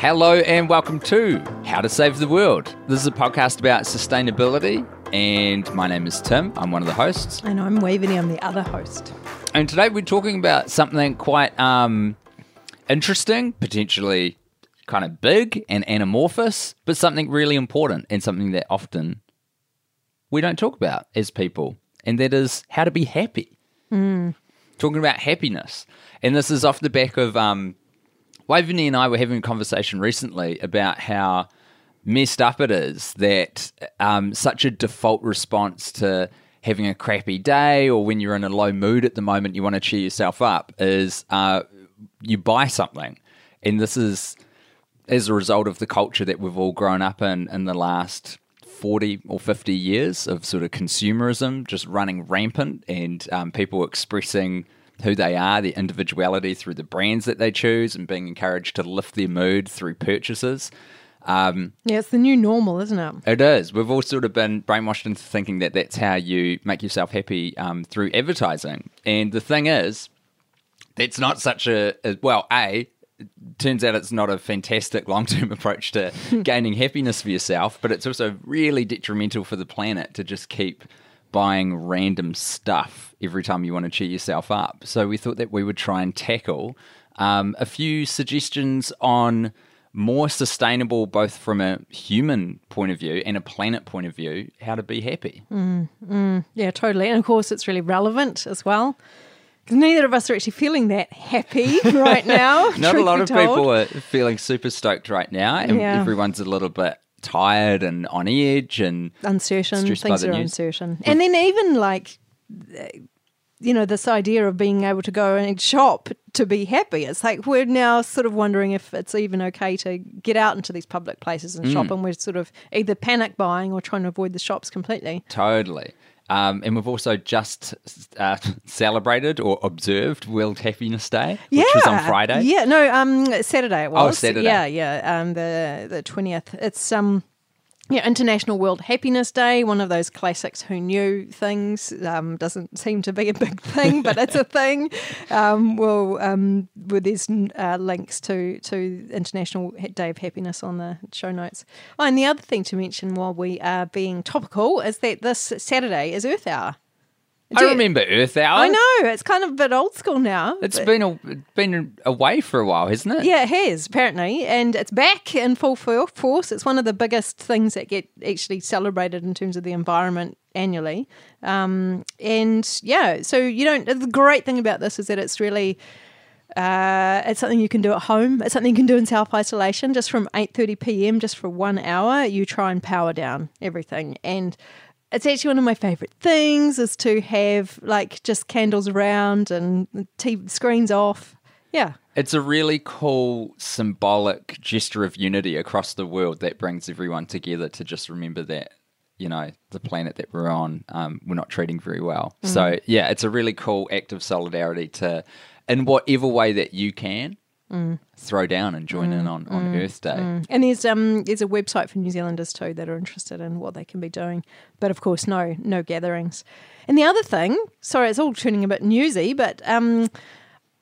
Hello and welcome to How to Save the World. This is a podcast about sustainability, and my name is Tim. I'm one of the hosts. And I'm Waveney, I'm the other host. And today we're talking about something quite um, interesting, potentially kind of big and anamorphous, but something really important and something that often we don't talk about as people, and that is how to be happy. Talking about happiness. And this is off the back of um, Waveney and I were having a conversation recently about how messed up it is that um, such a default response to having a crappy day or when you're in a low mood at the moment, you want to cheer yourself up, is uh, you buy something. And this is as a result of the culture that we've all grown up in in the last 40 or 50 years of sort of consumerism just running rampant and um, people expressing who they are, their individuality through the brands that they choose and being encouraged to lift their mood through purchases. Um, Yeah, it's the new normal, isn't it? it is. We've all sort of been brainwashed into thinking that that's how you make yourself happy um, through advertising. And the thing is, that's not such a, a well, A, turns out it's not a fantastic long term approach to gaining happiness for yourself, but it's also really detrimental for the planet to just keep buying random stuff every time you want to cheer yourself up. So we thought that we would try and tackle um, a few suggestions on more sustainable, both from a human point of view and a planet point of view, how to be happy. Yeah, totally. And of course, it's really relevant as well. Because neither of us are actually feeling that happy right now. Not a lot of told. people are feeling super stoked right now, and Yeah. everyone's a little bit tired and on edge. And uncertain. Things are news. uncertain. And then even like, you know, this idea of being able to go and shop to be happy. It's like we're now sort of wondering if it's even okay to get out into these public places and Mm. shop, and we're sort of either panic buying or trying to avoid the shops completely. totally. Um, and we've also just uh, celebrated or observed World Happiness Day, which was on Friday. Yeah, no, um, Saturday it was. Oh, Saturday. Yeah, yeah, um, the the twentieth. It's um, yeah, International World Happiness Day. One of those classics. Who knew things? Um, doesn't seem to be a big thing, but it's a thing. Um, well, um, with these uh, links to to International Day of Happiness on the show notes. Oh, and the other thing to mention while we are being topical is that this Saturday is Earth Hour. I Do you- remember Earth Hour. I know it's kind of a bit old school now. It's been a, been away for a while, hasn't it? Yeah, it has apparently, and it's back in full force. It's one of the biggest things that get actually celebrated in terms of the environment annually. Um, and yeah, so you don't. The great thing about this is that it's really. Uh, it's something you can do at home. It's something you can do in self isolation. Just from eight thirty p.m. just for one hour, you try and power down everything. And it's actually one of my favorite things is to have like just candles around and TV screens off. Yeah, It's a really cool symbolic gesture of unity across the world that brings everyone together to just remember that, you know, the planet that we're on, um, we're not treating very well. So, yeah, it's a really cool act of solidarity to, in whatever way that you can, throw down and join in on, on Earth Day. And there's um there's a website for New Zealanders too that are interested in what they can be doing, but of course no no gatherings. And the other thing, sorry, it's all turning a bit newsy, but um,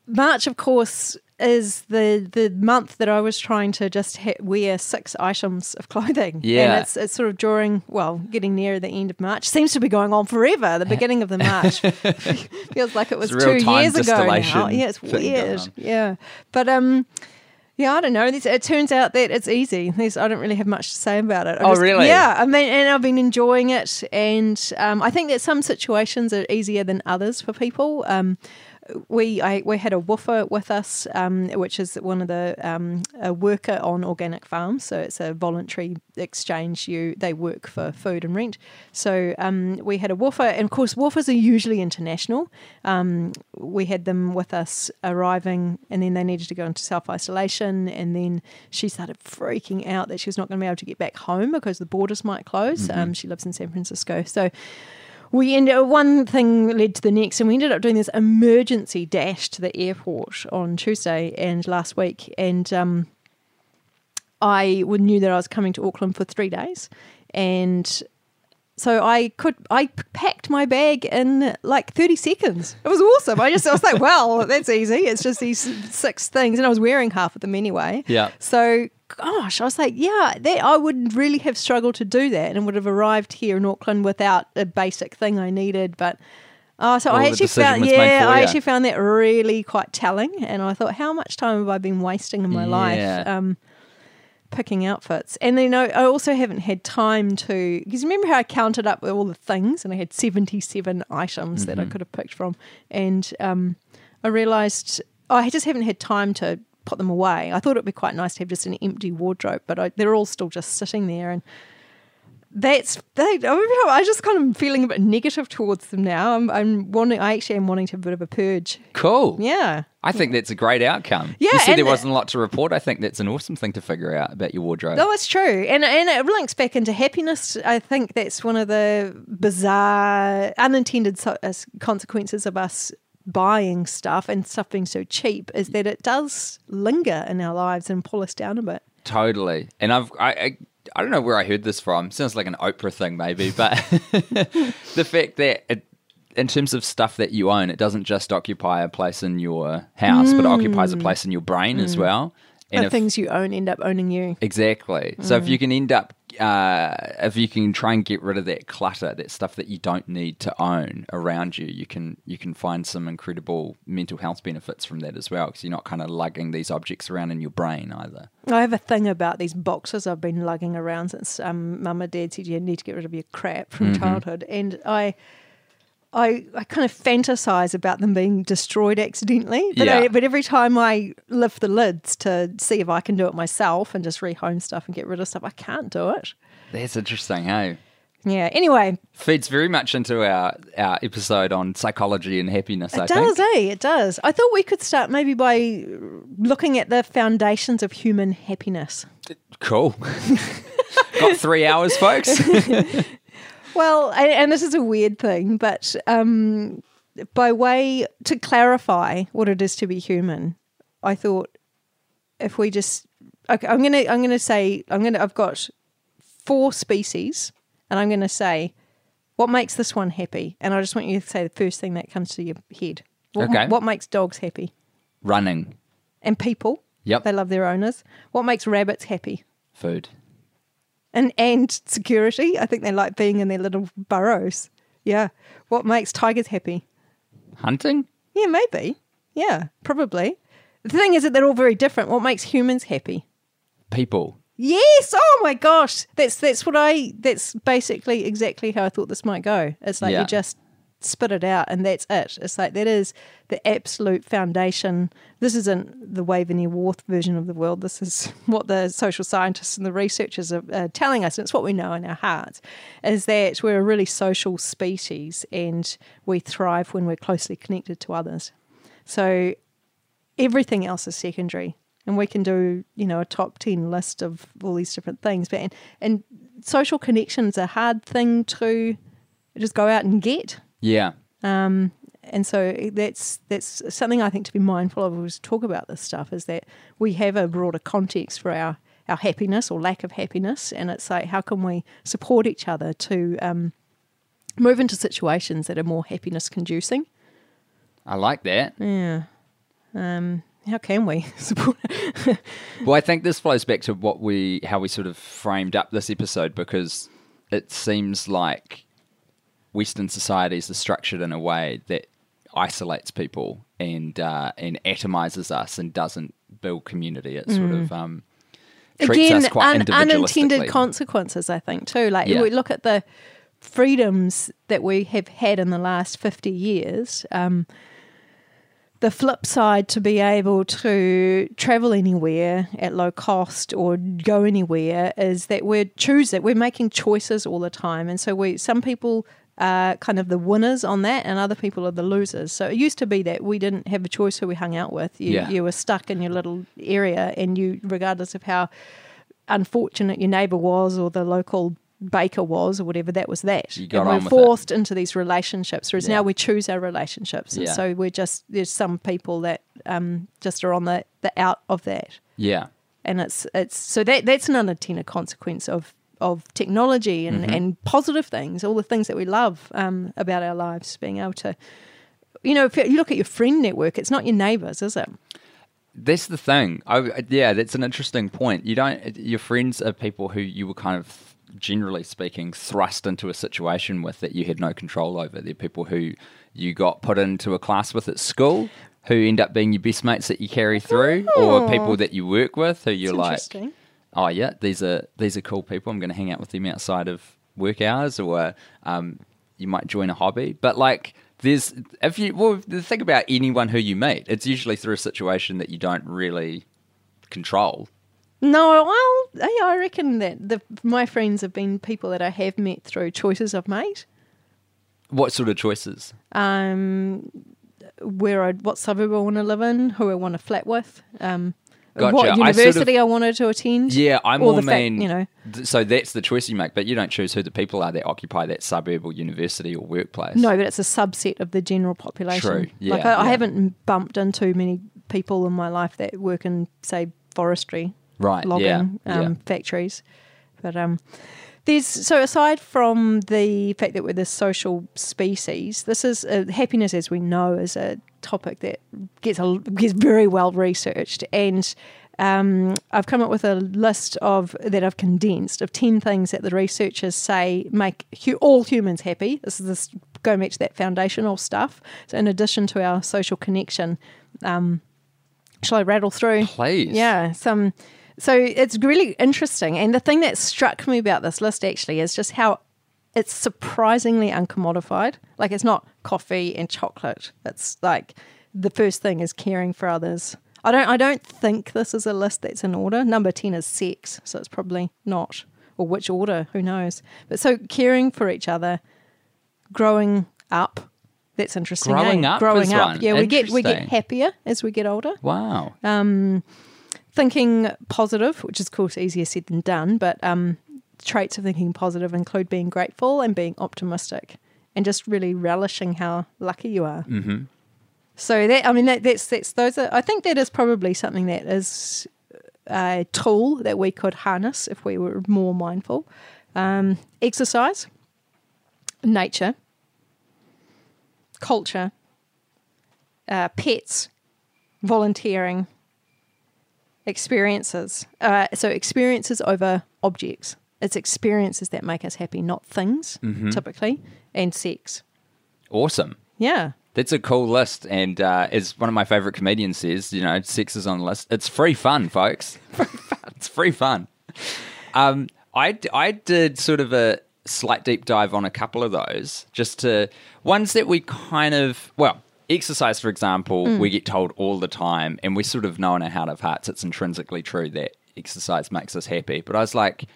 March of course is the the month that I was trying to just ha- wear six items of clothing. Yeah. and it's it's sort of during well getting near the end of March. Seems to be going on forever. The beginning of the March feels like it was It's a real two years ago now. Yeah, it's weird. Yeah, but um. Yeah, I don't know. It turns out that it's easy. There's, I don't really have much to say about it. I Oh, really? Yeah, I mean, and I've been enjoying it, and um, I think that some situations are easier than others for people. Um, we I, we had a woofer with us, um, which is one of the um, a worker on organic farms. So it's a voluntary exchange. You they work for food and rent. So um, we had a woofer, and of course woofers are usually international. Um, we had them with us arriving, and then they needed to go into self isolation, and then she started freaking out that she was not going to be able to get back home because the borders might close. Um, she lives in San Francisco, so we ended one thing led to the next, and we ended up doing this emergency dash to the airport on Tuesday and last week, and um, I knew that I was coming to Auckland for three days, and so I could I packed my bag in like 30 seconds. It was awesome. I just I was like, well, that's easy. It's just these six things, and I was wearing half of them anyway. Yeah. So gosh, I was like, yeah, that I would really have struggled to do that, and would have arrived here in Auckland without a basic thing I needed, but. Oh, so All I actually found, yeah, I actually found that really quite telling, and I thought, how much time have I been wasting in my life? Um, picking outfits. And then I I also haven't had time to because remember how I counted up all the things and I had seventy seven items that I Mm-hmm. could have picked from, and um, I realised oh, I just haven't had time to put them away. I thought it'd be quite nice to have just an empty wardrobe, but I, they're all still just sitting there and. That's they. I'm just kind of feeling a bit negative towards them now. I'm, I'm wanting. I actually am wanting to have a bit of a purge. Cool. Yeah, I think that's a great outcome. Yeah, You said there wasn't a lot to report. I think that's an awesome thing to figure out about your wardrobe. No, it's true, and and it links back into happiness. I think that's one of the bizarre, unintended consequences of us buying stuff and stuff being so cheap is that it does linger in our lives and pull us down a bit. Totally. And I've I, I I don't know where I heard this from. Sounds like an Oprah thing maybe, but the fact that it, in terms of stuff that you own, it doesn't just occupy a place in your house, but it occupies a mm. place in your brain as mm. well. And the if, things you own end up owning you. exactly. So if mm. you can end up uh, if you can try and get rid of that clutter, that stuff that you don't need to own around you, you can you can find some incredible mental health benefits from that as well because you're not kind of lugging these objects around in your brain either. I have a thing about these boxes I've been lugging around since um, Mum and Dad said you need to get rid of your crap from childhood, and I. I, I kind of fantasize about them being destroyed accidentally, but, I, but every time I lift the lids to see if I can do it myself and just rehome stuff and get rid of stuff, I can't do it. That's interesting, hey? Yeah. Anyway, feeds very much into our, our episode on psychology and happiness, I it does, think. eh? It does. I thought we could start maybe by looking at the foundations of human happiness. Cool. Got three hours, folks. Well, and, and this is a weird thing, but um, by way to clarify what it is to be human, I thought if we just okay, I'm gonna I'm gonna say I'm gonna I've got four species, and I'm gonna say what makes this one happy, and I just want you to say the first thing that comes to your head. What, Okay. What makes dogs happy Running. and people? Yep. They love their owners. What makes rabbits happy? Food. And and security. I think they like being in their little burrows. Yeah. What makes tigers happy? Hunting? Yeah, maybe. Yeah, probably. The thing is that they're all very different. What makes humans happy? People. Yes. Oh my gosh. That's that's what I. That's basically exactly how I thought this might go. It's like Yeah. you just spit it out and that's it. It's like that is the absolute foundation. This isn't the Waveney Warth version of the world. This is what the social scientists and the researchers are uh, telling us. And it's what we know in our hearts is that we're a really social species and we thrive when we're closely connected to others. So everything else is secondary. And we can do, you know, a top 10 list of all these different things. But and, and social connections are a hard thing to just go out and get. Yeah. Um, and so that's that's something I think to be mindful of as we talk about this stuff is that we have a broader context for our, our happiness or lack of happiness. And it's like, how can we support each other to um, move into situations that are more happiness conducing? I like that. Yeah. Um, how can we support Well, I think this flows back to what we how we sort of framed up this episode because it seems like Western societies are structured in a way that isolates people and uh, and atomizes us and doesn't build community. It sort of um, treats again us quite un- unintended consequences i think too like Yeah. we look at the freedoms that we have had in the last 50 years um, the flip side to be able to travel anywhere at low cost or go anywhere is that we're choosing we're making choices all the time and so we some people are kind of the winners on that and other people are the losers so it used to be that we didn't have a choice who we hung out with you, Yeah. you were stuck in your little area and you regardless of how unfortunate your neighbour was or the local baker was or whatever that was that You got and on we're with it. forced into these relationships whereas Yeah. now we choose our relationships and Yeah. so we're just there's some people that um, just are on the, the out of that Yeah, and it's it's so that that's an unintended consequence of of technology and, and positive things, all the things that we love um, about our lives, being able to, you know, if you look at your friend network, it's not your neighbours, is it? That's the thing. I, yeah, that's an interesting point. You don't. Your friends are people who you were kind of, generally speaking, thrust into a situation with that you had no control over. They're people who you got put into a class with at school, who end up being your best mates that you carry through, or Oh. people that you work with who you're like. Oh yeah, these are these are cool people. I'm going to hang out with them outside of work hours, or um, you might join a hobby. But like, there's if you well, the thing about anyone who you meet, it's usually through a situation that you don't really control. No, well, yeah, I reckon that the, my friends have been people that I have met through choices I've made. What sort of choices? Um, where I, what suburb I want to live in, who I want to flat with, um, Gotcha. what I sort of- university I, wanted to attend. Yeah, I or more the fact, mean you know, th- So that's the choice you make, but you don't choose who the people are that occupy that suburb or university or workplace. no, but it's a subset of the general population. True, yeah, like I, I haven't bumped into many people in my life that work in, say, forestry, right? logging yeah, um, yeah. factories. But um, there's so aside from the fact that we're this social species, this is uh, happiness, as we know, is a topic that gets a, gets very well researched, and um, I've come up with a list of that I've condensed of ten things that the researchers say make hu- all humans happy. This is this going back to that foundational stuff. So in addition to our social connection. Um, Shall I rattle through? Please. Yeah, some. So it's really interesting, and the thing that struck me about this list actually is just how it's surprisingly uncommodified. Like it's not coffee and chocolate. It's like the first thing is caring for others. I don't. I don't think this is a list that's in order. Number ten is sex, so it's probably not. Or which order? Who knows? But so caring for each other, growing up. That's interesting. eh? Growing up Growing up. one. Yeah, we get we get happier as we get older Wow. um, thinking positive, which is of course easier said than done, but um, traits of thinking positive include being grateful and being optimistic, and just really relishing how lucky you are. mm-hmm. So that I mean that, that's that's those are I think that is probably something that is a tool that we could harness if we were more mindful. Um, exercise, nature, culture, uh, pets, volunteering, experiences. Uh, so experiences over objects. It's experiences that make us happy, not things, Mm-hmm. typically, and sex. Awesome. Yeah. That's a cool list, and uh, as one of my favorite comedians says, you know, sex is on the list. It's free fun, folks. It's free fun. Um, I I did sort of a slight deep dive on a couple of those, just to ones that we kind of well. Exercise, for example, we get told all the time, and we sort of know in our heart of hearts it's intrinsically true that exercise makes us happy. But I was like,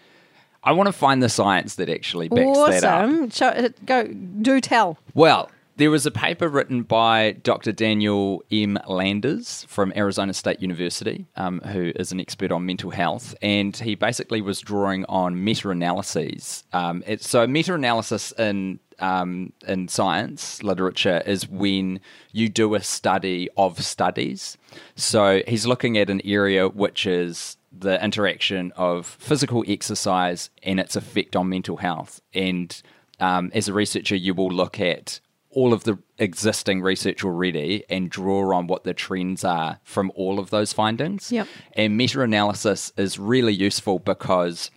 I want to find the science that actually backs that up. awesome. Uh, go, do tell. Well, there was a paper written by Dr. Daniel M. Landers from Arizona State University, um, who is an expert on mental health, and he basically was drawing on meta-analyses. Um, it, so, meta-analysis in um, in science literature is when you do a study of studies. So, he's looking at an area which is the interaction of physical exercise and its effect on mental health. And um, as a researcher, you will look at all of the existing research already and draw on what the trends are from all of those findings. Yep. And meta analysis is really useful because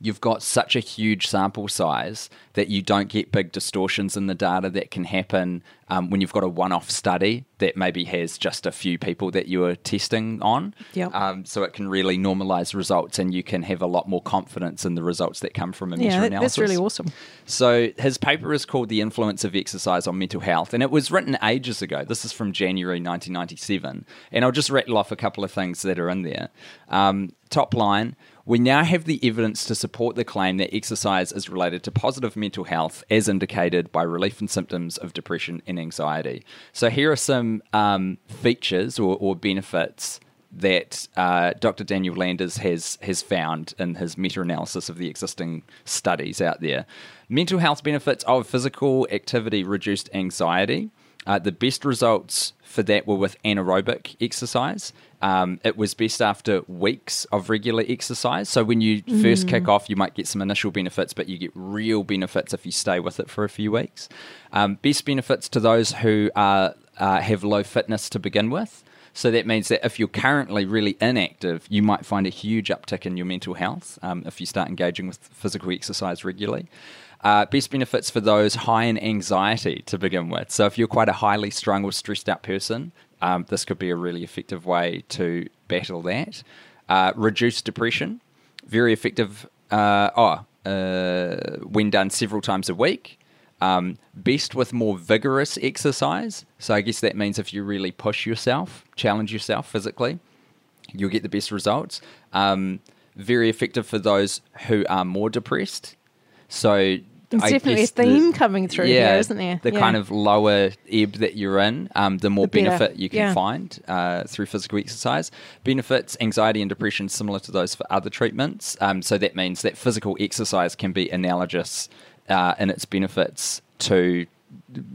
you've got such a huge sample size that you don't get big distortions in the data that can happen um, when you've got a one off study that maybe has just a few people that you are testing on. Yep. Um, so it can really normalize results and you can have a lot more confidence in the results that come from a Yeah, that, analysis. that's really awesome. So his paper is called "The Influence of Exercise on Mental Health," and it was written ages ago. This is from January 1997, and I'll just rattle off a couple of things that are in there. Um, top line: We now have the evidence to support the claim that exercise is related to positive mental health, as indicated by relief in symptoms of depression and anxiety. So here are some um, features or, or benefits that uh, Dr. Daniel Landers has has found in his meta-analysis of the existing studies out there. Mental health benefits of physical activity reduced anxiety. Uh, the best results for that were with anaerobic exercise. Um, it was best after weeks of regular exercise. So when you first kick off, you might get some initial benefits, but you get real benefits if you stay with it for a few weeks. Um, best benefits to those who are, uh, have low fitness to begin with. So that means that if you're currently really inactive, you might find a huge uptick in your mental health um, if you start engaging with physical exercise regularly. Uh, best benefits for those high in anxiety to begin with. So if you're quite a highly strung or stressed out person, um, this could be a really effective way to battle that. Uh, reduce depression, very effective. Uh, oh, uh, when done several times a week. Um, best with more vigorous exercise. So I guess that means if you really push yourself, challenge yourself physically, you'll get the best results. Um, very effective for those who are more depressed. So There's I definitely a guess the- theme coming through yeah, here, isn't there? The Yeah. kind of lower ebb that you're in, um, the more The benefit you can Yeah. find uh, through physical exercise. Benefits, anxiety and depression, similar to those for other treatments. Um, so that means that physical exercise can be analogous uh, in its benefits to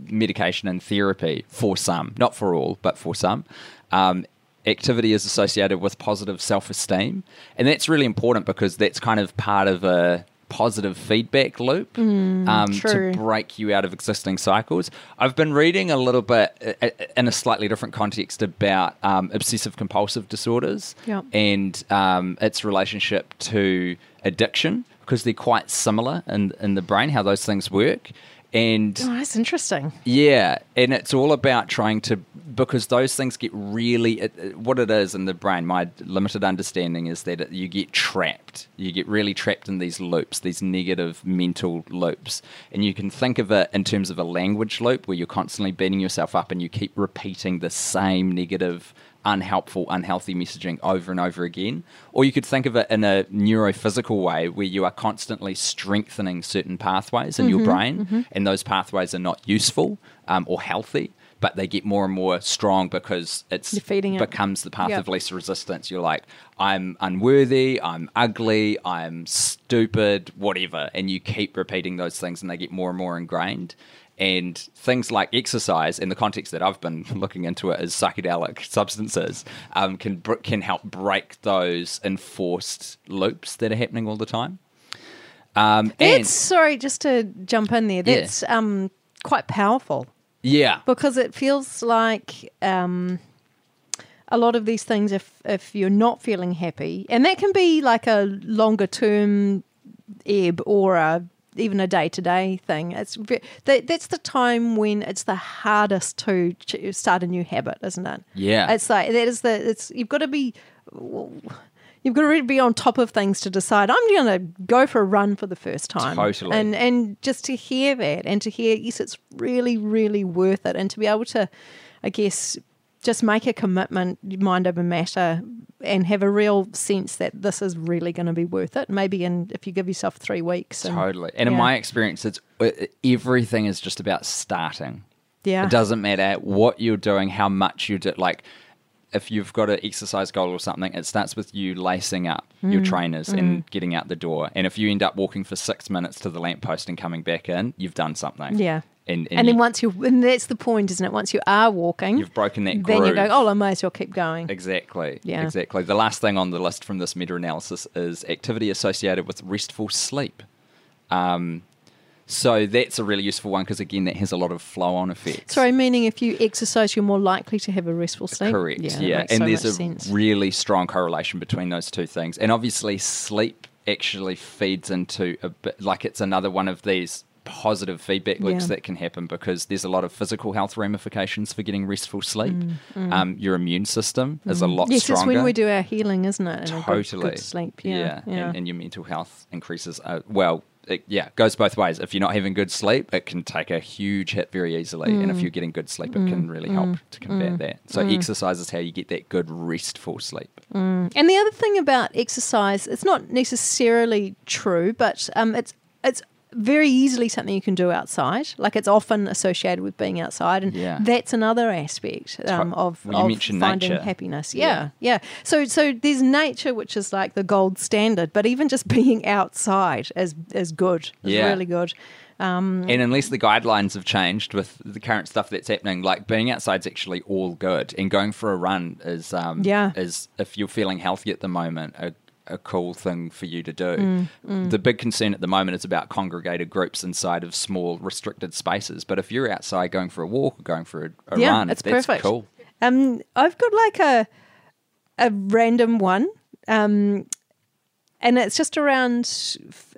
medication and therapy for some, not for all, but for some. Um, activity is associated with positive self esteem. And that's really important because that's kind of part of a positive feedback loop um, Mm, true. to break you out of existing cycles. I've been reading a little bit uh, uh, in a slightly different context about um, obsessive compulsive disorders Yep. and um, its relationship to addiction because they're quite similar in, in the brain, how those things work. And Oh, that's interesting. yeah, and it's all about trying to because those things get really it, what it is in the brain. My limited understanding is that it, you get trapped. You get really trapped in these loops, these negative mental loops, and you can think of it in terms of a language loop where you're constantly beating yourself up and you keep repeating the same negative unhelpful, unhealthy messaging over and over again. Or you could think of it in a neurophysical way where you are constantly strengthening certain pathways in your brain, and those pathways are not useful um, or healthy. But they get more and more strong because it's it. becomes the path Yep. of least resistance. You're like, I'm unworthy, I'm ugly, I'm stupid, whatever, and you keep repeating those things, and they get more and more ingrained and things like exercise in the context that I've been looking into it as psychedelic substances um, can can help break those enforced loops that are happening all the time. Um, and It's sorry, just to jump in there. Yeah. That's um, quite powerful yeah, because it feels like um, a lot of these things. If if you're not feeling happy, and that can be like a longer term ebb or a even a day to day thing. It's that, that's the time when it's the hardest to ch- start a new habit, isn't it? Yeah. it's like that is the it's you've got to be. You've got to really be on top of things to decide. I'm going to go for a run for the first time, Totally. and and just to hear that, and to hear yes, it's really really worth it, and to be able to, I guess, just make a commitment, mind over matter, and have a real sense that this is really going to be worth it. Maybe in if you give yourself three weeks, and, totally. And in my experience, it's uh, everything is just about starting. yeah, It doesn't matter what you're doing, how much you do. Like, if you've got an exercise goal or something, it starts with you lacing up your Mm. trainers and getting out the door. And if you end up walking for six minutes to the lamppost and coming back in, you've done something. yeah. And, and, And, then you, once you, and that's the point, isn't it? Once you are walking, you've broken that then you're going, oh, I might as well keep going. Exactly. Yeah. Exactly. The last thing on the list from this meta analysis is activity associated with restful sleep. Um, so that's a really useful one because, again, that has a lot of flow on effects. Sorry, meaning if you exercise, you're more likely to have a restful sleep. Correct. Yeah, Yeah, and so there's a sense. really strong correlation between those two things. And obviously, sleep actually feeds into a bit like it's another one of these positive feedback loops Yeah. that can happen because there's a lot of physical health ramifications for getting restful sleep. Um, your immune system is a lot Mm, yes, stronger. it's when we do our healing, isn't it? And a good- totally good, sleep. Yeah, yeah. And, and your mental health increases. Uh, well, it, yeah, goes both ways. If you're not having good sleep, it can take a huge hit very easily, and Mm. if you're getting good sleep, it can really help to combat that. So exercise is how you get that good restful sleep. And the other thing about exercise, it's not necessarily true, but um, it's it's very easily something you can do outside. Like it's often associated with being outside, and Yeah. that's another aspect um, of, Well, you of mentioned finding nature. happiness. Yeah. Yeah, yeah. So so there's nature, which is like the gold standard, but even just being outside is is good. Is Yeah. really good. and unless the guidelines have changed with the current stuff that's happening, like being outside's actually all good, and going for a run is um, Yeah. is if you're feeling healthy at the moment. A, a cool thing for you to do. Mm, The big concern at the moment is about congregated groups inside of small, restricted spaces. But if you're outside going for a walk or going for a, a yeah, run, it's that's perfect. cool. Um, I've got like a a random one, um, and it's just around f-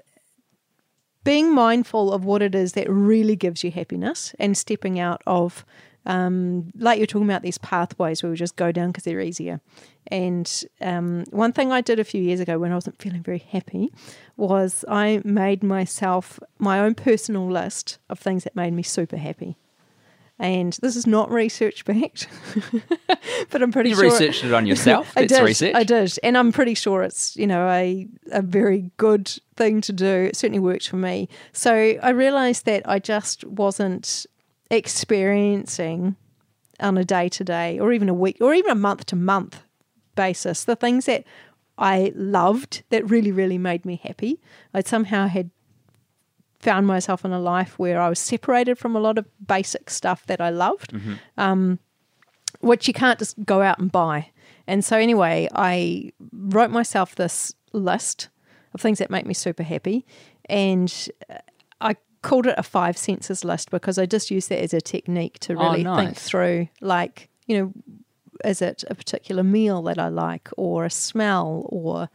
being mindful of what it is that really gives you happiness and stepping out of. Um, like you're talking about these pathways where we just go down because they're easier. And um, one thing I did a few years ago when I wasn't feeling very happy was I made myself my own personal list of things that made me super happy. And this is not research backed, but I'm pretty You sure You researched it on yourself. I did. research. I did, and I'm pretty sure it's you know a a very good thing to do. It certainly worked for me. So I realised that I just wasn't experiencing on a day to day, or even a week, or even a month to month basis the things that I loved that really really made me happy. I somehow had found myself in a life where I was separated from a lot of basic stuff that I loved um, which you can't just go out and buy. And so, anyway, I wrote myself this list of things that make me super happy. And uh, I called it a five senses list because I just use that as a technique to Oh, really think through, like, you know, is it a particular meal that I like, or a smell, or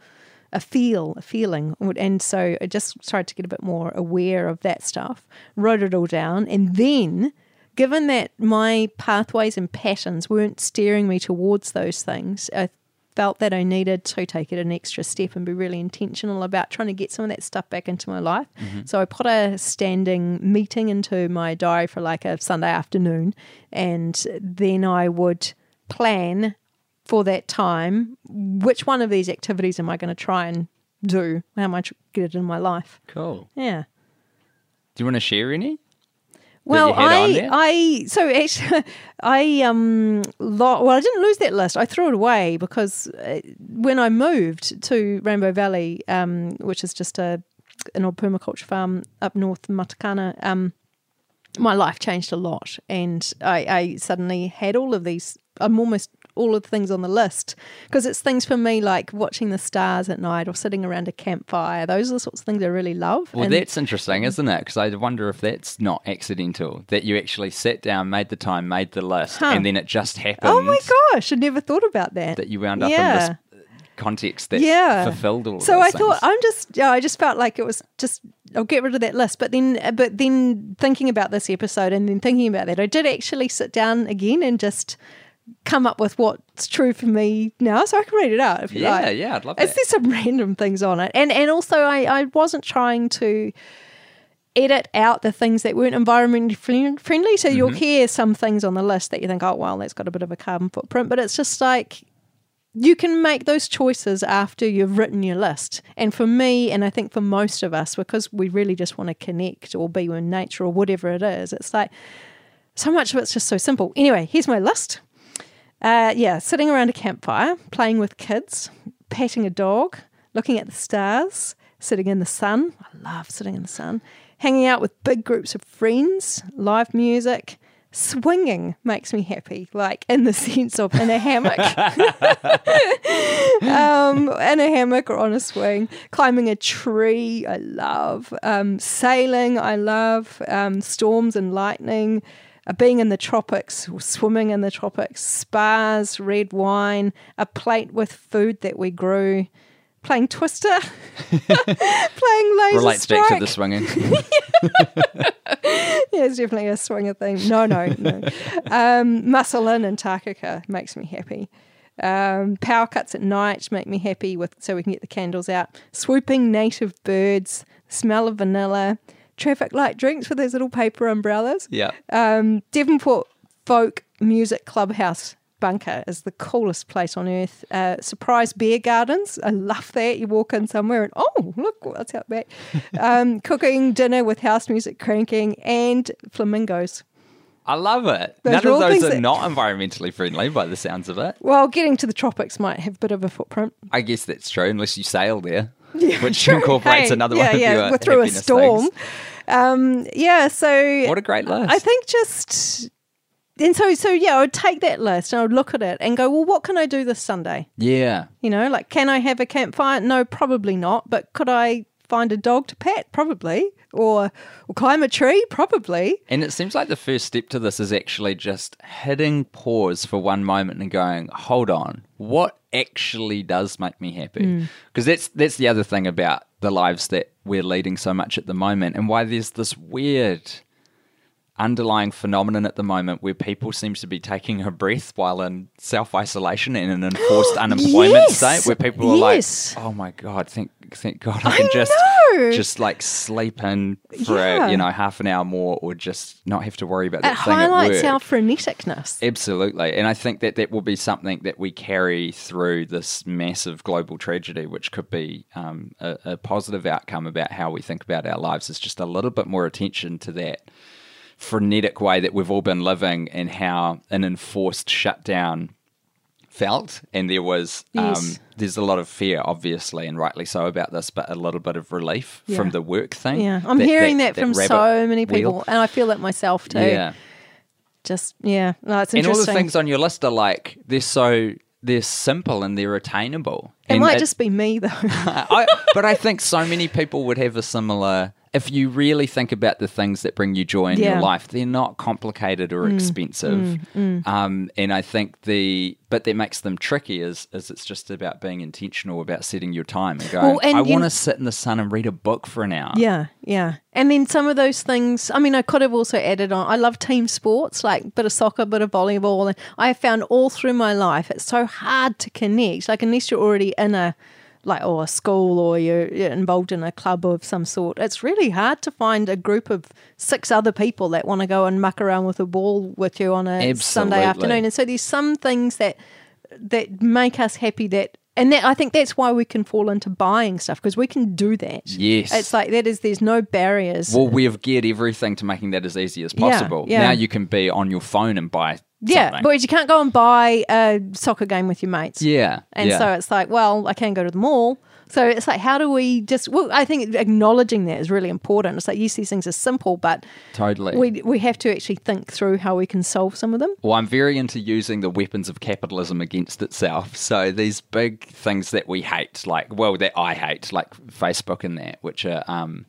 a feel, a feeling. And so I just started to get a bit more aware of that stuff, wrote it all down, and then given that my pathways and patterns weren't steering me towards those things, I felt that I needed to take it an extra step and be really intentional about trying to get some of that stuff back into my life. Mm-hmm. So I put a standing meeting into my diary for like a Sunday afternoon, and then I would plan for that time which one of these activities am I going to try and do? How much get it in my life? cool. Yeah. Do you want to share any? Well, you had on I. I, so actually, I, um, lo- well, I didn't lose that list. I threw it away because uh, when I moved to Rainbow Valley, um, which is just a an old permaculture farm up north in Matakana, um, my life changed a lot, and I, I suddenly had all of these. I'm almost all of the things on the list because it's things for me like watching the stars at night or sitting around a campfire. Those are the sorts of things I really love. Well, And- that's interesting, isn't it? Because I wonder if that's not accidental. That you actually sat down, made the time, made the list, Huh. and then it just happened oh my gosh, I never thought about that. that you wound up Yeah. in this context that Yeah. fulfilled all so I thought. I'm just yeah, I just felt like it was just I'll get rid of that list. But then but then thinking about this episode and then thinking about that, I did actually sit down again and just come up with what's true for me now. So I can read it out if you Yeah, like. yeah, I'd love It's that. there's some random things on it. And and also I, I wasn't trying to edit out the things that weren't environmentally friendly. So Mm-hmm. you'll hear some things on the list that you think, oh well, that's got a bit of a carbon footprint. But it's just like you can make those choices after you've written your list. And for me, and I think for most of us, because we really just want to connect or be in nature or whatever it is, it's like so much of it's just so simple. Anyway, here's my list. Uh, yeah, sitting around a campfire, playing with kids, patting a dog, looking at the stars, sitting in the sun. I love sitting in the sun. Hanging out with big groups of friends, live music. Swinging makes me happy, like in the sense of in a hammock, um, in a hammock or on a swing. Climbing a tree, I love. Um, sailing, I love. Um, storms and lightning uh, being in the tropics, swimming in the tropics, spas, red wine, a plate with food that we grew, playing Twister, playing Laser Relates Strike. back to the swinging. Yeah, it's definitely a swinger thing. No, no, no. um, Mussel Inn and Takaka makes me happy. Um, power cuts at night make me happy with so we can get the candles out. Swooping native birds, smell of vanilla, traffic light drinks with those little paper umbrellas. yeah. Um, Devonport Folk Music Clubhouse Bunker is the coolest place on earth. Uh, surprise beer gardens. I love that. You walk in somewhere and, oh, look what's out back. Um, cooking dinner with house music cranking and flamingos. I love it. Those None of those are that- not environmentally friendly by the sounds of it. Well, getting to the tropics might have a bit of a footprint. I guess that's true, unless you sail there, Yeah, which true. incorporates Hey, another yeah, one of yeah, your we're through a storm. um, yeah. So What a great list. I think just and so so yeah, I would take that list and I would look at it and go, well, what can I do this Sunday? yeah. You know, like can I have a campfire? No, probably not. But could I find a dog to pet? Probably. Or, or climb a tree? Probably. And it seems like the first step to this is actually just hitting pause for one moment and going, hold on, what actually does make me happy? Hmm. Because that's that's the other thing about the lives that we're leading so much at the moment and why there's this weird underlying phenomenon at the moment where people seem to be taking a breath while in self isolation and an enforced unemployment Yes. state where people are Yes. like, Oh my god, thank thank God I can just know. just like sleep in for Yeah. you know half an hour more or just not have to worry about It that thing at highlights our freneticness. Absolutely. And I think that that will be something that we carry through this massive global tragedy, which could be um, a, a positive outcome about how we think about our lives, is just a little bit more attention to that frenetic way that we've all been living and how an enforced shutdown felt. And there was, Yes. um, there's a lot of fear, obviously, and rightly so about this, but a little bit of relief Yeah. from the work thing. Yeah, I'm hearing that, from rabbit so many wheel. people, and I feel that myself too. Yeah. Just yeah, no, it's interesting and all the things on your list are like they're so they're simple and they're attainable. it and might it- just be me though. I, but I think so many people would have a similar. If you really think about the things that bring you joy in Yeah. Mm, your life, they're not complicated or expensive. Um, and I think the but that makes them tricky is is it's just about being intentional about setting your time and going. Well, and I want to sit in the sun and read a book for an hour. Yeah, yeah. And then some of those things, I mean, I could have also added on. I love team sports, like bit of soccer, bit of volleyball. And I have found all through my life, it's so hard to connect. Like, unless you're already in a, like, or a school or you're, you're involved in a club of some sort, it's really hard to find a group of six other people that want to go and muck around with a ball with you on a Sunday afternoon. And so there's some things that, that make us happy that, and that, I think that's why we can fall into buying stuff because we can do that. Yes. It's like that is there's no barriers. Well, we have geared everything to making that as easy as Yeah, possible. yeah. Now you can be on your phone and buy. Yeah, something. but you can't go and buy a soccer game with your mates. yeah, And yeah. so it's like, well, I can go to the mall. So it's like, how do we just? Well, I think acknowledging that is really important. It's like, yes, these things are simple, but totally. we we have to actually think through how we can solve some of them. Well, I'm very into using the weapons of capitalism against itself. So these big things that we hate, like well, that I hate, like Facebook and that, which are um,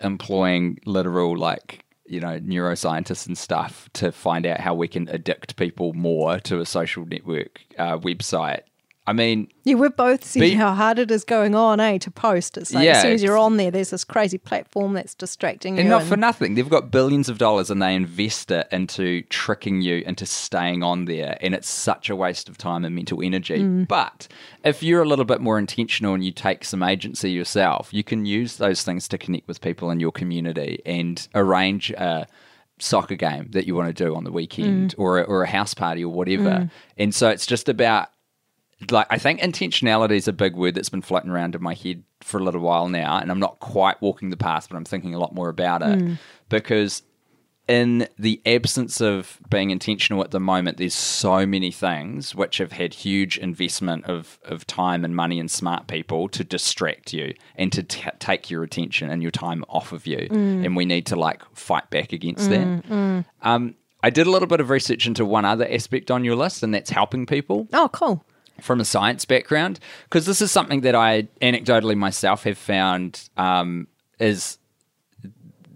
employing literal like you know neuroscientists and stuff to find out how we can addict people more to a social network uh, website. I mean, Yeah, we've both seen Be- how hard it is going on, eh, to post. It's like Yeah, as soon as you're on there, there's this crazy platform that's distracting you. And not for nothing. They've got billions of dollars and they invest it into tricking you into staying on there. And it's such a waste of time and mental energy. Mm. But if you're a little bit more intentional and you take some agency yourself, you can use those things to connect with people in your community and arrange a soccer game that you want to do on the weekend Mm. or, a, or a house party or whatever. And so it's just about like I think intentionality is a big word that's been floating around in my head for a little while now, and I'm not quite walking the path, but I'm thinking a lot more about it hmm. because in the absence of being intentional at the moment, there's so many things which have had huge investment of, of time and money and smart people to distract you and to t- take your attention and your time off of you. Hmm. And we need to like fight back against hmm, that. Um, I did a little bit of research into one other aspect on your list, and that's helping people oh, cool. From a science background because this is something that I anecdotally myself have found um, is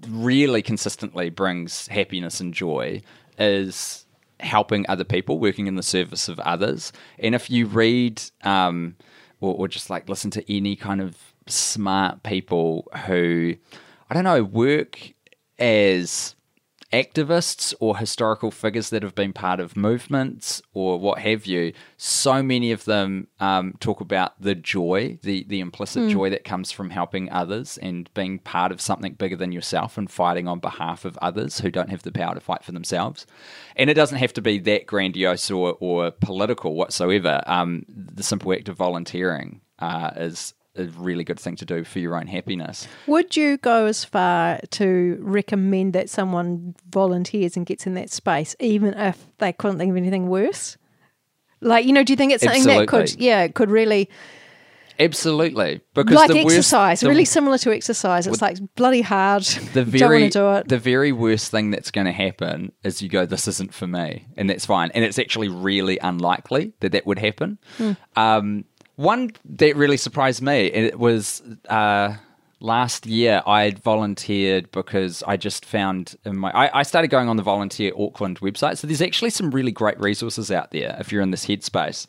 really consistently brings happiness and joy is helping other people, working in the service of others. And if you read um, or, or just like listen to any kind of smart people who, I don't know, work as activists or historical figures that have been part of movements or what have you, so many of them um, talk about the joy, the, the implicit joy that comes from helping others and being part of something bigger than yourself and fighting on behalf of others who don't have the power to fight for themselves. And it doesn't have to be that grandiose or, or political whatsoever. Um, the simple act of volunteering uh, is a really good thing to do for your own happiness. Would you go as far to recommend that someone volunteers and gets in that space, even if they couldn't think of anything worse? Like, you know, do you think it's something that could, yeah, it could really Absolutely, because like the worst- exercise, the- really similar to exercise. It's like bloody hard. the very want to do it. the very worst thing that's going to happen is you go this isn't for me and that's fine and it's actually really unlikely that that would happen Hmm. um, one that really surprised me it was uh, last year i volunteered because i just found in my I, I started going on the volunteer auckland website. So there's actually some really great resources out there if you're in this headspace.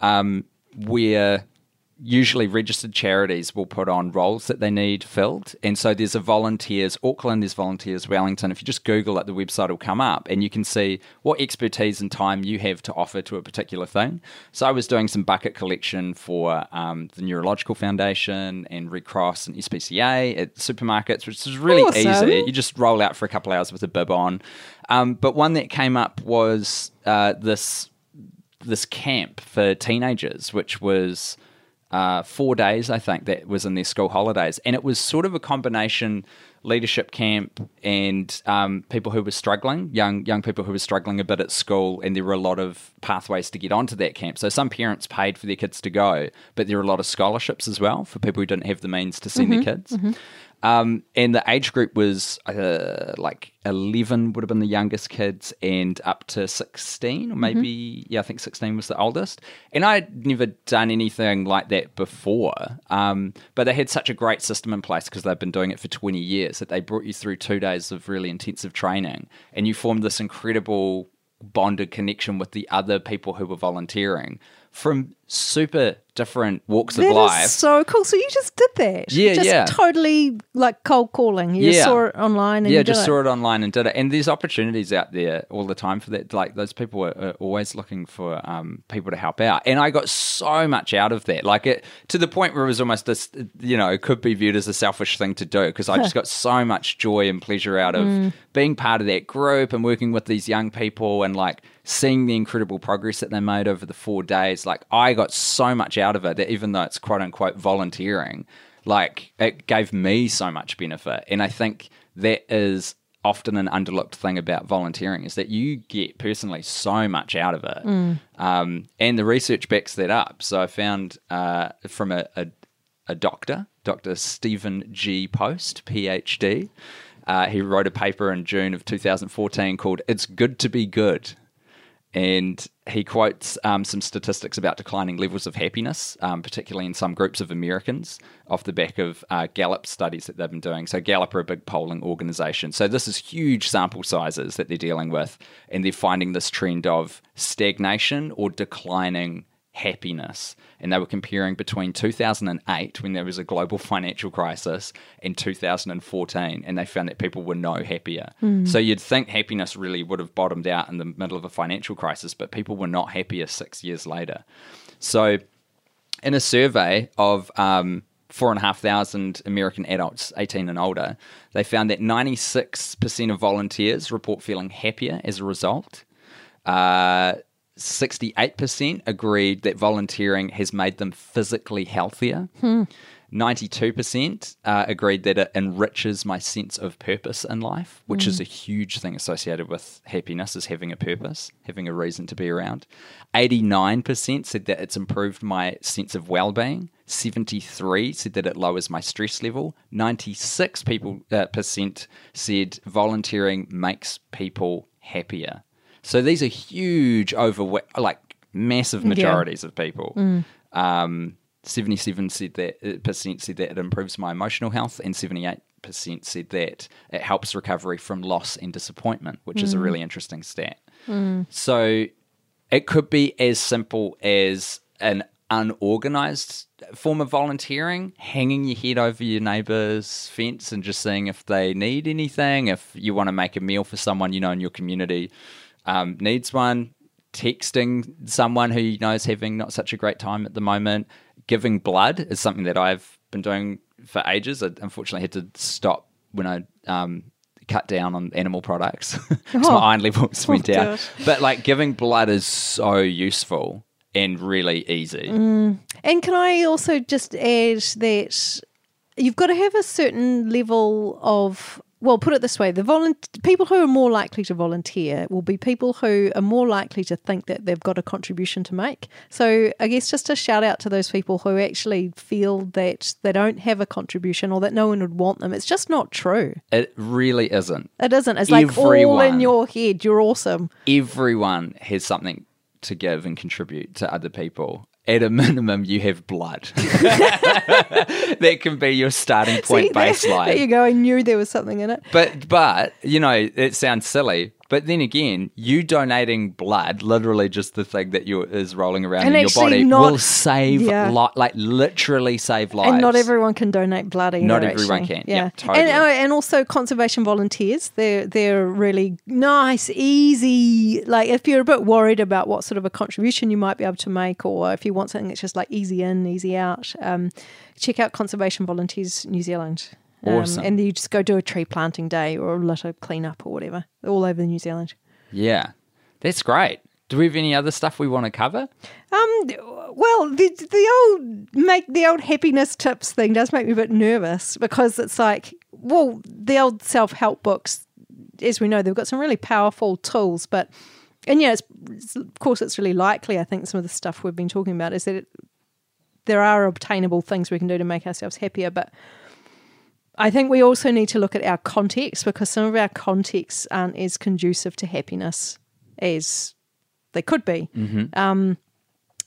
Um, where usually registered charities will put on roles that they need filled. And so there's a volunteers, Auckland, there's volunteers, Wellington. If you just Google it, the website will come up and you can see what expertise and time you have to offer to a particular thing. So I was doing some bucket collection for um, the Neurological Foundation and Red Cross and SPCA at supermarkets, which is really Awesome. easy. You just roll out for a couple hours with a bib on. Um, but one that came up was uh, this this camp for teenagers, which was uh, four days, I think, that was in their school holidays. And it was sort of a combination leadership camp and um, people who were struggling, young young people who were struggling a bit at school, and there were a lot of pathways to get onto that camp. So some parents paid for their kids to go, but there were a lot of scholarships as well for people who didn't have the means to send their kids. Um, and the age group was uh, like 11 would have been the youngest kids and up to 16 or maybe yeah i think 16 was the oldest. And i'd never done anything like that before. Um, but they had such a great system in place because they've been doing it for 20 years that they brought you through two days of really intensive training and you formed this incredible bonded connection with the other people who were volunteering. From super different walks That of life so cool. So you just did that. Yeah, just yeah. Totally like cold calling. You Yeah. saw it online and yeah, just it. saw it online and did it. And there's opportunities out there all the time for that. Like those people are, are always looking for um, people to help out. And I got so much out of that, like it to the point where it was almost this, you know, it could be viewed as a selfish thing to do because I just got so much joy and pleasure out of Mm. being part of that group and working with these young people and like seeing the incredible progress that they made over the four days. Like I got so much out of it that even though it's quote unquote volunteering, like it gave me so much benefit. And I think that is often an underlooked thing about volunteering is that you get personally so much out of it. Um, and the research backs that up. So I found uh, from a, a, a doctor, Dr. Stephen G. Post, PhD. Uh, he wrote a paper in June of 2014 called It's Good to Be Good and he quotes um, some statistics about declining levels of happiness, um, particularly in some groups of Americans, off the back of uh, Gallup studies that they've been doing. So, Gallup are a big polling organization. So, this is huge sample sizes that they're dealing with, and they're finding this trend of stagnation or declining happiness. And they were comparing between 2008, when there was a global financial crisis, and 2014, and they found that people were no happier. So you'd think happiness really would have bottomed out in the middle of a financial crisis, but people were not happier six years later. So, in a survey of um, four and a half thousand American adults, 18 and older, they found that 96% of volunteers report feeling happier as a result. Uh, 68% agreed that volunteering has made them physically healthier. 92% uh, agreed that it enriches my sense of purpose in life, which is a huge thing associated with happiness, is having a purpose, having a reason to be around. 89% said that it's improved my sense of well-being. 73 said that it lowers my stress level. 96 people uh, percent said volunteering makes people happier. So these are huge over like massive majorities of people. Um, 77 said that uh, percent said that it improves my emotional health, and 78 percent said that it helps recovery from loss and disappointment, which is a really interesting stat. So it could be as simple as an unorganized form of volunteering, hanging your head over your neighbor's fence and just seeing if they need anything. If you want to make a meal for someone you know in your community um, needs one, texting someone who you know is having not such a great time at the moment. Giving blood is something that I've been doing for ages. I unfortunately had to stop when I um, cut down on animal products because Oh. my iron levels went Oh, down. gosh. But like giving blood is so useful and really easy. And can I also just add that you've got to have a certain level of well, put it this way: the people who are more likely to volunteer will be people who are more likely to think that they've got a contribution to make. So, I guess just a shout out to those people who actually feel that they don't have a contribution or that no one would want them. It's just not true. It really isn't. It isn't. It's like all in your head. You're awesome. Everyone has something to give and contribute to other people. At a minimum, you have blood. that can be your starting point See, there- baseline. There you go. I knew there was something in it. But but you know it sounds silly. But then again, you donating blood, literally just the thing that you is rolling around And in your body, not- will save Yeah. li- like literally save lives. And not everyone can donate blood either. Not everyone actually. can. Yeah, totally. And, uh, and also conservation volunteers. They're they're really nice, easy. Like if you're a bit worried about what sort of a contribution you might be able to make, or if you want something that's just like easy in, easy out, um, check out Conservation Volunteers New Zealand. Um, Awesome. and you just go do a tree planting day or a litter cleanup or whatever, all over New Zealand. Yeah, that's great. Do we have any other stuff we want to cover? Um, well, the the old make the old happiness tips thing does make me a bit nervous because it's like, well, the old self help books, as we know, they've got some really powerful tools, but and yeah, it's, it's, of course, it's really likely. I think some of the stuff we've been talking about is that it, there are obtainable things we can do to make ourselves happier, but I think we also need to look at our context because some of our contexts aren't as conducive to happiness as they could be. Um,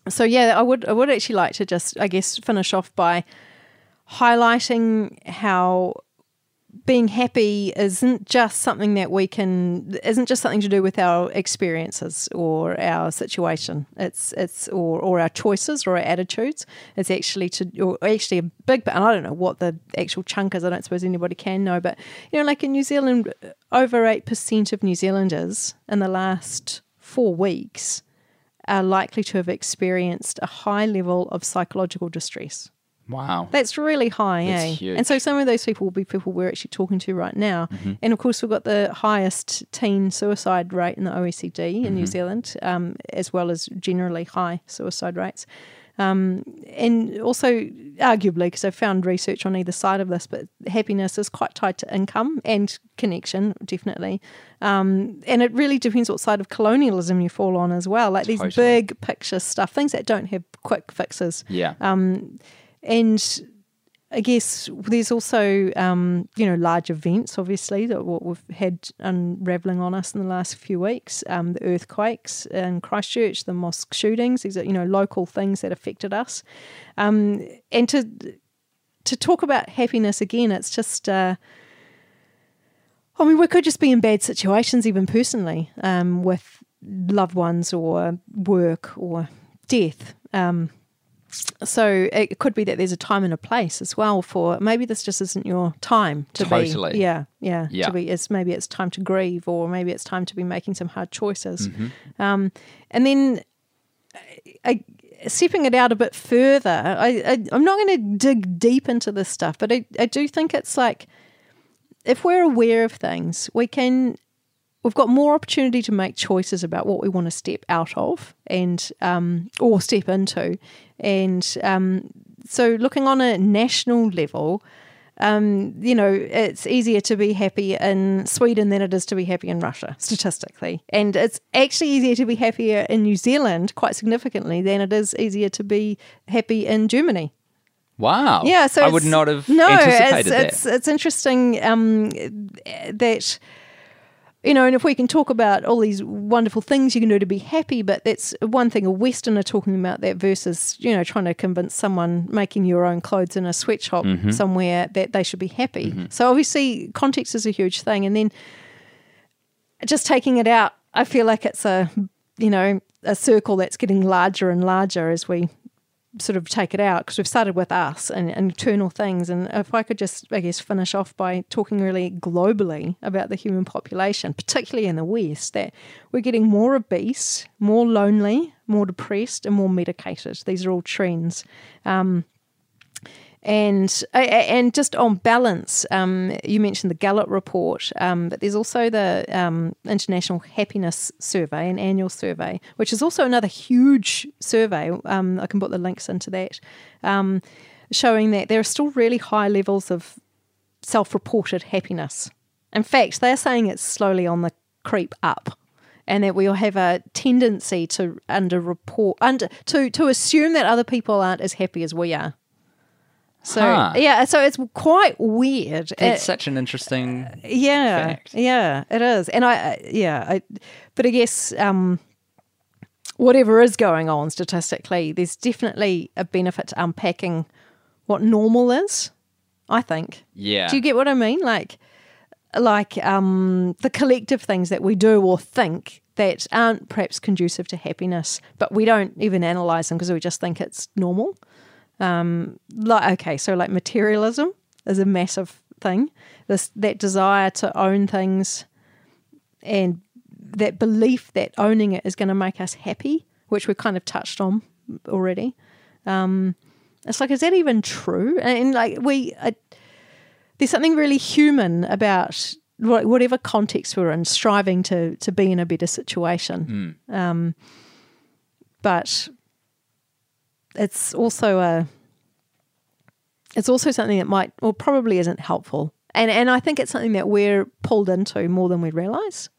so yeah, I would I would actually like to just I guess finish off by highlighting how being happy isn't just something that we can isn't just something to do with our experiences or our situation. It's it's or, or our choices or our attitudes. It's actually to or actually a big and I don't know what the actual chunk is. I don't suppose anybody can know but you know like in New Zealand over 8% of New Zealanders in the last 4 weeks are likely to have experienced a high level of psychological distress Wow. that's really high, That's eh? huge. Mm-hmm. And so some of those people will be people we're actually talking to right now. And of course, we've got the highest teen suicide rate in the OECD in Mm-hmm. New Zealand, um, as well as generally high suicide rates. Um, and also, arguably, because I've found research on either side of this, but happiness is quite tied to income and connection, definitely. Um, and it really depends what side of colonialism you fall on as well. Like these Totally. big picture stuff, things that don't have quick fixes. Yeah. Um, and I guess there's also, um, you know, large events, obviously, that what we've had unraveling on us in the last few weeks. Um, the earthquakes in Christchurch, the mosque shootings, these are, you know, local things that affected us. Um, and to to talk about happiness again, it's just, uh, I mean, we could just be in bad situations, even personally, um, with loved ones or work or death. Um, so it could be that there's a time and a place as well for maybe this just isn't your time to Totally. be yeah yeah, Yeah. to be it's maybe it's time to grieve or maybe it's time to be making some hard choices Mm-hmm. um, and then I, stepping it out a bit further I, I I'm not going to dig deep into this stuff but I, I do think it's like if we're aware of things we can we've got more opportunity to make choices about what we want to step out of and um, or step into and um, so looking on a national level um, you know it's easier to be happy in sweden than it is to be happy in russia statistically and it's actually easier to be happier in new zealand quite significantly than it is easier to be happy in germany Wow. yeah, so I would not have no, anticipated it's, that. It's it's interesting um, that you know, and if we can talk about all these wonderful things you can do to be happy, but that's one thing a Westerner talking about that versus you know trying to convince someone making your own clothes in a sweatshop Mm-hmm. somewhere that they should be happy. So obviously, context is a huge thing, and then just taking it out, I feel like it's a you know a circle that's getting larger and larger as we sort of take it out because we've started with us and, and internal things. And if I could just, I guess, finish off by talking really globally about the human population, particularly in the West, that we're getting more obese, more lonely, more depressed, and more medicated. These are all trends. Um, and a- a- and just on balance, um, you mentioned the Gallup report, um, but there's also the um, International Happiness Survey, an annual survey, which is also another huge survey. Um, I can put the links into that, um, showing that there are still really high levels of self-reported happiness In fact, they're saying it's slowly on the creep up. And that we'll have a tendency to underreport, under to to assume that other people aren't as happy as we are. So Huh. yeah, so it's quite weird. It's It- such an interesting. yeah, fact. yeah, it is, and I, I- yeah, I, but I guess um, whatever is going on statistically, there's definitely a benefit to unpacking what normal is. I think. Yeah. Do you get what I mean? Like, like um, the collective things that we do or think that aren't perhaps conducive to happiness, but we don't even analyze them because we just think it's normal. Um, like, okay, so like materialism is a massive thing. This that desire to own things, and that belief that owning it is going to make us happy, which we kind of touched on already. Um, it's like, is that even true? And, and like we, uh, there's something really human about whatever context we're in, striving to to be in a better situation. Um, but it's also a it's also something that might or probably isn't helpful. And and I think it's something that we're pulled into more than we realise.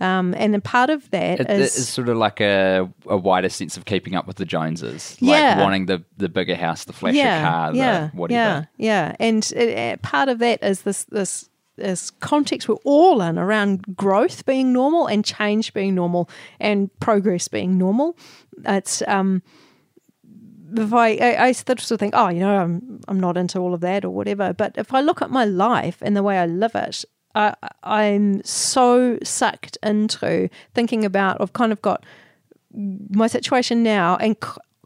Um, and then part of that It, is it's sort of like a, a wider sense of keeping up with the Joneses, Yeah. like wanting the, the bigger house, the flashier car, the yeah, whatever. Yeah, yeah, and it, uh, part of that is this this this context we're all in around growth being normal and change being normal and progress being normal. It's um, if I I, I sort of think, oh, you know, I'm I'm not into all of that or whatever. But if I look at my life and the way I live it. I, I'm so sucked into thinking about. I've kind of got my situation now and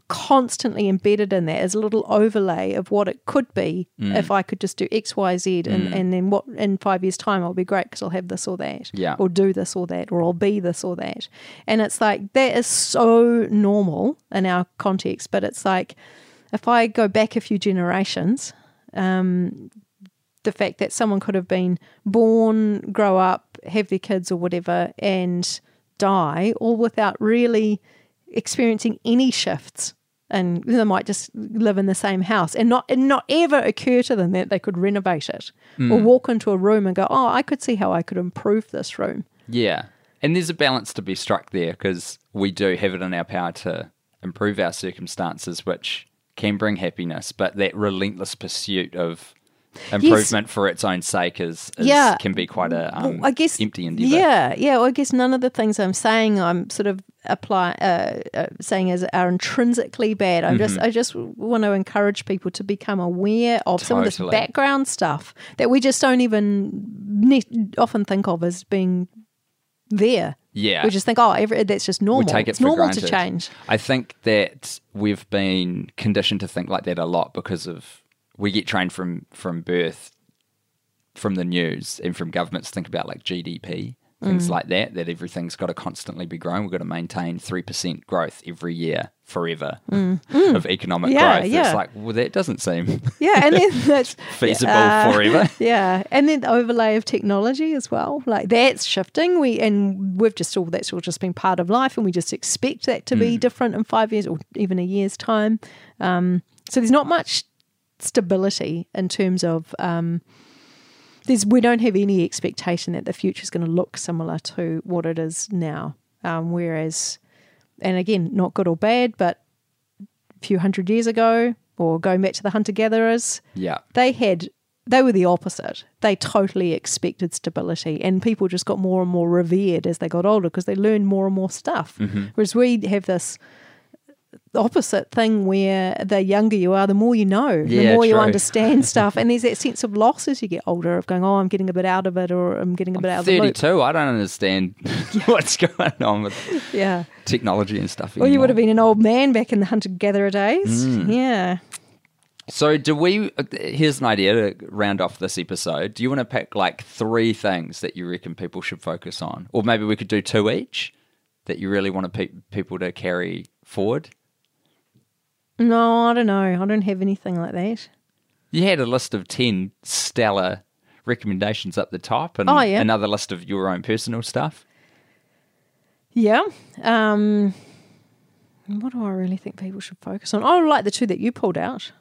constantly embedded in that is a little overlay of what it could be if I could just do X, Y, Z, and, and then what in five years' time I'll be great because I'll have this or that, Yeah. or do this or that, or I'll be this or that. And it's like that is so normal in our context, but it's like if I go back a few generations, um, the fact that someone could have been born, grow up, have their kids or whatever, and die all without really experiencing any shifts. And they might just live in the same house and not and not ever occur to them that they could renovate it or hmm. walk into a room and go, Oh, I could see how I could improve this room. Yeah. And there's a balance to be struck there because we do have it in our power to improve our circumstances, which can bring happiness, but that relentless pursuit of improvement for its own sake is, is Yeah. can be quite a um, I guess empty endeavor. Yeah, yeah. Well, I guess none of the things I'm saying I'm sort of apply uh, uh, saying as are intrinsically bad. I'm Mm-hmm. just I just want to encourage people to become aware of some of this background stuff that we just don't even often think of as being there. Yeah. we just think, oh, every, that's just normal. We take it it's for normal granted. to change. I think that we've been conditioned to think like that a lot because of we get trained from from birth, from the news and from governments. Think about like GDP, Mm. things like that. That everything's got to constantly be growing. We've got to maintain three percent growth every year forever of economic Mm. Yeah, growth. yeah. It's like well, that doesn't seem Yeah, and then that's feasible uh, forever. Yeah, and then the overlay of technology as well. Like that's shifting. We and we've just all that's all just been part of life, and we just expect that to be different in five years or even a year's time. Um, so there's not much stability in terms of um, there's we don't have any expectation that the future is going to look similar to what it is now. Um, whereas, and again, not good or bad, but a few hundred years ago, or going back to the hunter gatherers, Yeah. they had they were the opposite. They totally expected stability, and people just got more and more revered as they got older because they learned more and more stuff. Mm-hmm. Whereas we have this opposite thing where the younger you are, the more you know, the Yeah, more you understand stuff, and there's that sense of loss as you get older of going, "Oh, I'm getting a bit out of it," or "I'm getting a bit out of the loop." Thirty-two. I don't understand what's going on with Yeah. technology and stuff. Well, you would have been an old man back in the hunter gatherer days. Mm. Yeah. So, do we? uh, Here's an idea to round off this episode. Do you want to pick like three things that you reckon people should focus on, or maybe we could do two each that you really want to pe- people to carry forward? No, I don't know. I don't have anything like that. You had a list of ten stellar recommendations up the top, and Oh, yeah. another list of your own personal stuff. Yeah. Um, what do I really think people should focus on? Oh, I like the two that you pulled out.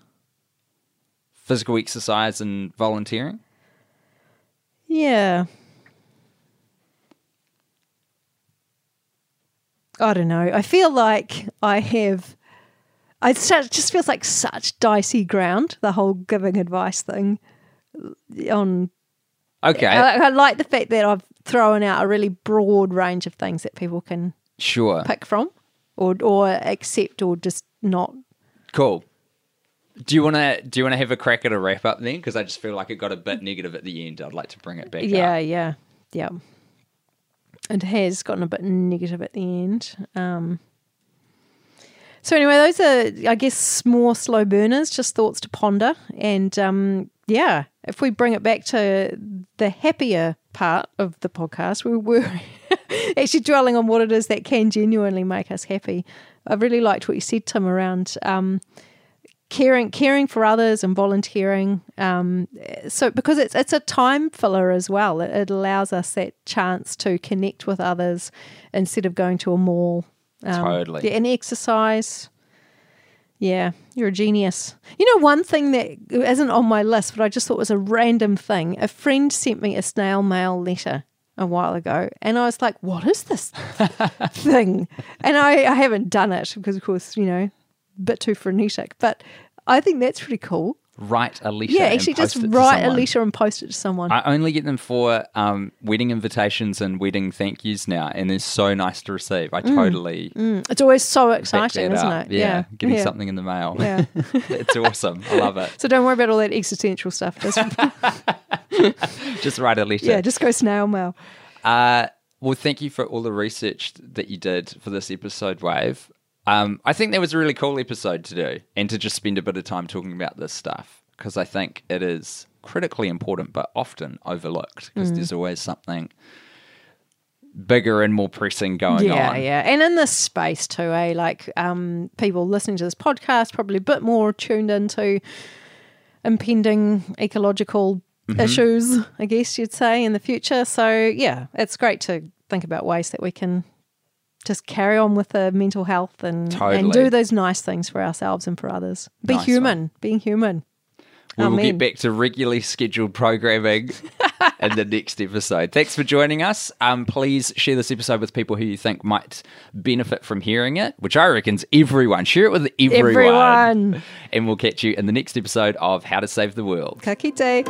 Physical exercise and volunteering. Yeah. I don't know. I feel like I have. I it just feels like such dicey ground. The whole giving advice thing. On Okay, I, I like the fact that I've thrown out a really broad range of things that people can sure. pick from, or or accept, or just not. Cool. Do you want to do you want to have a crack at a wrap up then? Because I just feel like it got a bit negative at the end. I'd like to bring it back. Yeah, up. yeah, yeah. It has gotten a bit negative at the end. Um, so anyway, those are, I guess, more slow burners. Just thoughts to ponder, and um, yeah, if we bring it back to the happier part of the podcast, we were actually dwelling on what it is that can genuinely make us happy. I really liked what you said, Tim, around. Um, caring caring for others and volunteering um, so because it's it's a time filler as well it, it, allows us that chance to connect with others instead of going to a mall um, Totally. yeah, and exercise yeah you're a genius you know one thing that isn't on my list but i just thought was a random thing a friend sent me a snail mail letter a while ago and i was like what is this thing and I, I haven't done it because of course you know a bit too frenetic, but I think that's pretty cool. Write a letter. Yeah, actually, just it write a letter and post it to someone. I only get them for um, wedding invitations and wedding thank yous now, and they're so nice to receive. I totally Mm, it's always so exciting, isn't up. it? Yeah, getting yeah. something in the mail. Yeah. it's awesome. I love it. So don't worry about all that existential stuff. Just, Just write a letter. yeah, just go snail mail. Uh, well, thank you for all the research that you did for this episode, Wave. Um, I think that was a really cool episode to do and to just spend a bit of time talking about this stuff because I think it is critically important but often overlooked because Mm. there's always something bigger and more pressing going yeah, on. yeah, yeah. and in this space too, eh? Like um, people listening to this podcast probably a bit more tuned into impending ecological Mm-hmm. issues, I guess you'd say, in the future. So yeah, it's great to think about ways that we can just carry on with the mental health and and do those nice things for ourselves and for others. Be Nice human, being human. We will Amen. get back to regularly scheduled programming in the next episode. Thanks for joining us. Um, please share this episode with people who you think might benefit from hearing it, which I reckon's everyone. Share it with everyone. Everyone. And we'll catch you in the next episode of How to Save the World. Ka kite.